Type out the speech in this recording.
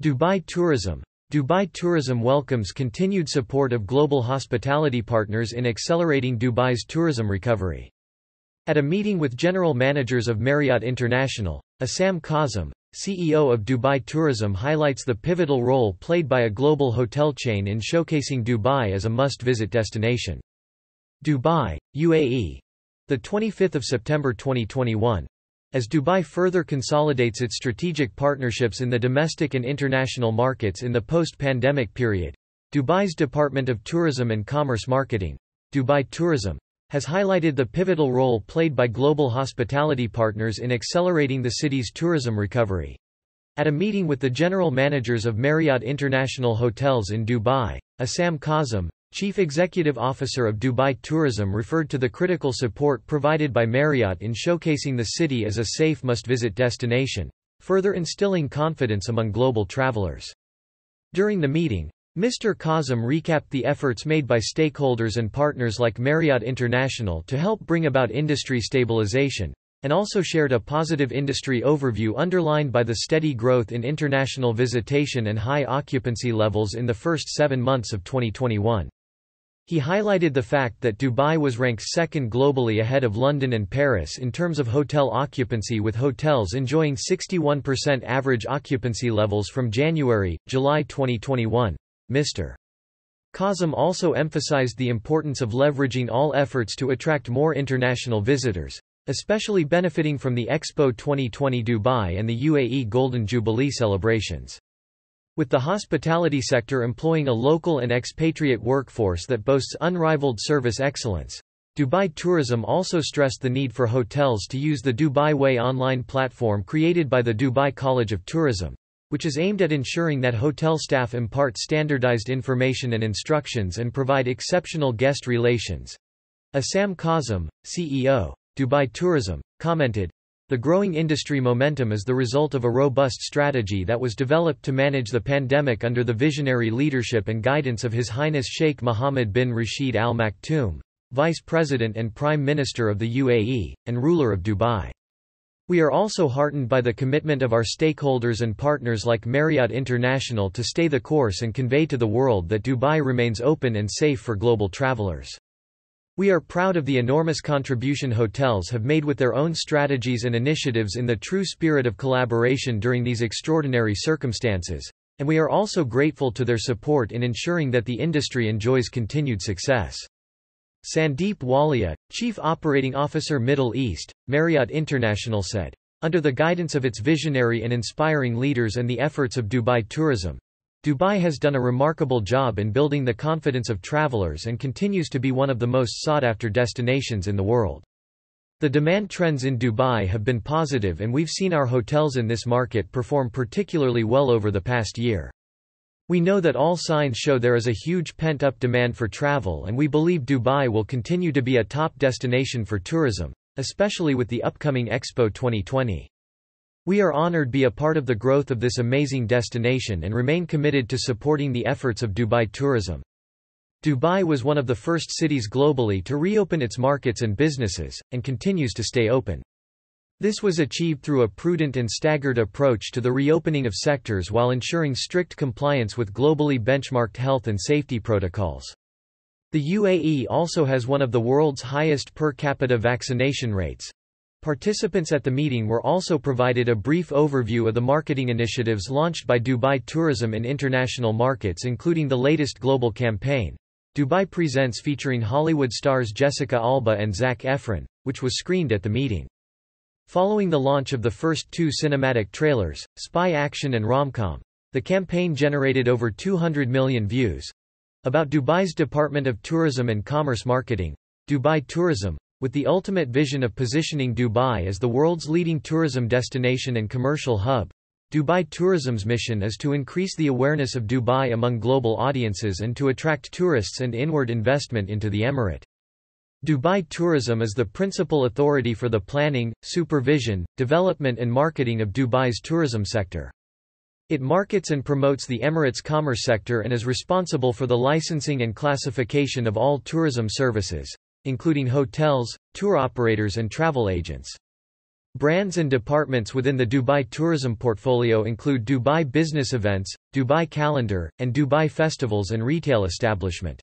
Dubai Tourism Dubai Tourism welcomes continued support of global hospitality partners in accelerating Dubai's tourism recovery. At a meeting with general managers of Marriott International, Issam Kazim, CEO of Dubai Tourism highlights the pivotal role played by a global hotel chain in showcasing Dubai as a must-visit destination. Dubai, UAE. 25 September 2021. As Dubai further consolidates its strategic partnerships in the domestic and international markets in the post-pandemic period, Dubai's Department of Tourism and Commerce Marketing, Dubai Tourism, has highlighted the pivotal role played by global hospitality partners in accelerating the city's tourism recovery. At a meeting with the general managers of Marriott International Hotels in Dubai, Issam Kazim, Chief Executive Officer of Dubai Tourism referred to the critical support provided by Marriott in showcasing the city as a safe must-visit destination, further instilling confidence among global travelers. During the meeting, Mr. Kazim recapped the efforts made by stakeholders and partners like Marriott International to help bring about industry stabilization, and also shared a positive industry overview underlined by the steady growth in international visitation and high occupancy levels in the first seven months of 2021. He highlighted the fact that Dubai was ranked second globally ahead of London and Paris in terms of hotel occupancy with hotels enjoying 61% average occupancy levels from January, July 2021. Mr. Kazim also emphasized the importance of leveraging all efforts to attract more international visitors, especially benefiting from the Expo 2020 Dubai and the UAE Golden Jubilee celebrations. With the hospitality sector employing a local and expatriate workforce that boasts unrivaled service excellence, Dubai Tourism also stressed the need for hotels to use the Dubai Way online platform created by the Dubai College of Tourism, which is aimed at ensuring that hotel staff impart standardized information and instructions and provide exceptional guest relations. Issam Kazim, CEO, Dubai Tourism, commented, the growing industry momentum is the result of a robust strategy that was developed to manage the pandemic under the visionary leadership and guidance of His Highness Sheikh Mohammed bin Rashid Al Maktoum, Vice President and Prime Minister of the UAE, and ruler of Dubai. We are also heartened by the commitment of our stakeholders and partners like Marriott International to stay the course and convey to the world that Dubai remains open and safe for global travelers. We are proud of the enormous contribution hotels have made with their own strategies and initiatives in the true spirit of collaboration during these extraordinary circumstances, and we are also grateful to their support in ensuring that the industry enjoys continued success. Sandeep Walia, Chief Operating Officer Middle East, Marriott International said, under the guidance of its visionary and inspiring leaders and the efforts of Dubai Tourism, Dubai has done a remarkable job in building the confidence of travelers and continues to be one of the most sought-after destinations in the world. The demand trends in Dubai have been positive and we've seen our hotels in this market perform particularly well over the past year. We know that all signs show there is a huge pent-up demand for travel and we believe Dubai will continue to be a top destination for tourism, especially with the upcoming Expo 2020. We are honored to be a part of the growth of this amazing destination and remain committed to supporting the efforts of Dubai tourism. Dubai was one of the first cities globally to reopen its markets and businesses, and continues to stay open. This was achieved through a prudent and staggered approach to the reopening of sectors while ensuring strict compliance with globally benchmarked health and safety protocols. The UAE also has one of the world's highest per capita vaccination rates, Participants at the meeting were also provided a brief overview of the marketing initiatives launched by Dubai Tourism in international markets including the latest global campaign, Dubai Presents featuring Hollywood stars Jessica Alba and Zac Efron, which was screened at the meeting. Following the launch of the first two cinematic trailers, Spy Action and Romcom, the campaign generated over 200 million views. About Dubai's Department of Tourism and Commerce Marketing, Dubai Tourism, with the ultimate vision of positioning Dubai as the world's leading tourism destination and commercial hub, Dubai Tourism's mission is to increase the awareness of Dubai among global audiences and to attract tourists and inward investment into the emirate. Dubai Tourism is the principal authority for the planning, supervision, development and marketing of Dubai's tourism sector. It markets and promotes the Emirates commerce sector and is responsible for the licensing and classification of all tourism services, including hotels, tour operators and travel agents. Brands and departments within the Dubai tourism portfolio include Dubai Business Events, Dubai Calendar, and Dubai Festivals and Retail Establishment.